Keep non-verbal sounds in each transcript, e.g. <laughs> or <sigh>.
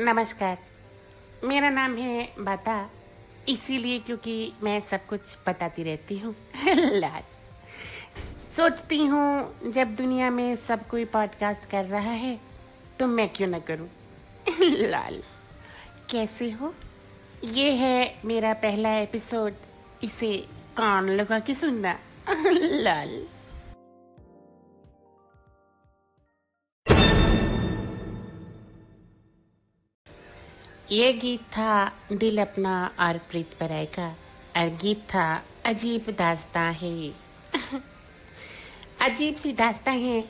नमस्कार। मेरा नाम है बाता, इसीलिए क्योंकि मैं सब कुछ बताती रहती हूँ। <laughs> लाल सोचती हूँ, जब दुनिया में सब कोई पॉडकास्ट कर रहा है तो मैं क्यों ना करूँ? <laughs> लाल। कैसे हो? ये है मेरा पहला एपिसोड इसे कान लगा के सुनना। <laughs> लाल। ये गीत था दिल अपना और प्रीत पराय का और गीत था अजीब दास्ता है। <laughs> अजीब सी दास्ता है,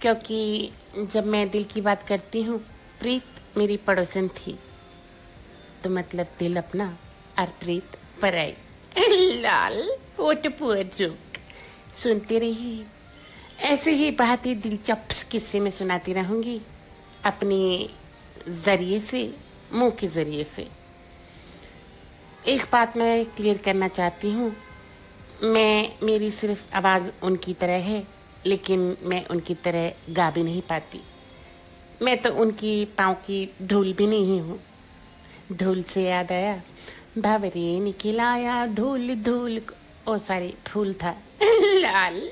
क्योंकि जब मैं दिल की बात करती हूँ, प्रीत मेरी पड़ोसन थी तो मतलब दिल अपना और प्रीत पराई लाल वोट पुअर जोक ऐसे ही बहुत ही दिलचस्प किस्से में सुनाती रहूँगी, अपने ज़रिए से। मुँह के ज़रिए से। एक बात मैं क्लियर करना चाहती हूँ। मैं, मेरी सिर्फ़ आवाज़ उनकी तरह है, लेकिन मैं उनकी तरह गा भी नहीं पाती। मैं तो उनकी पाँव की धूल भी नहीं हूँ। धूल से याद आया भावरे निकलाया धूल धूल ओ सारी फूल था। <laughs> लाल।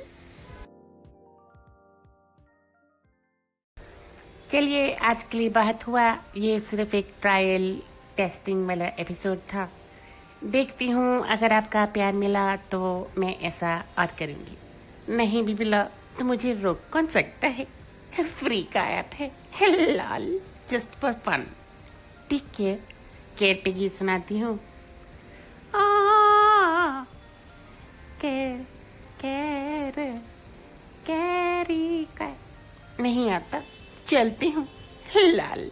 चलिए, आज के लिए बहुत हुआ। ये सिर्फ़ एक ट्रायल टेस्टिंग वाला एपिसोड था। देखती हूँ, अगर आपका प्यार मिला तो मैं ऐसा और करूँगी। नहीं भी मिला तो मुझे रोक कौन सकता है? फ्री का ऐप है लाल जस्ट फॉर फन ठीक है केर पे गीत सुनाती हूँ। कैरी का नहीं आता। चलती हूँ। लाल।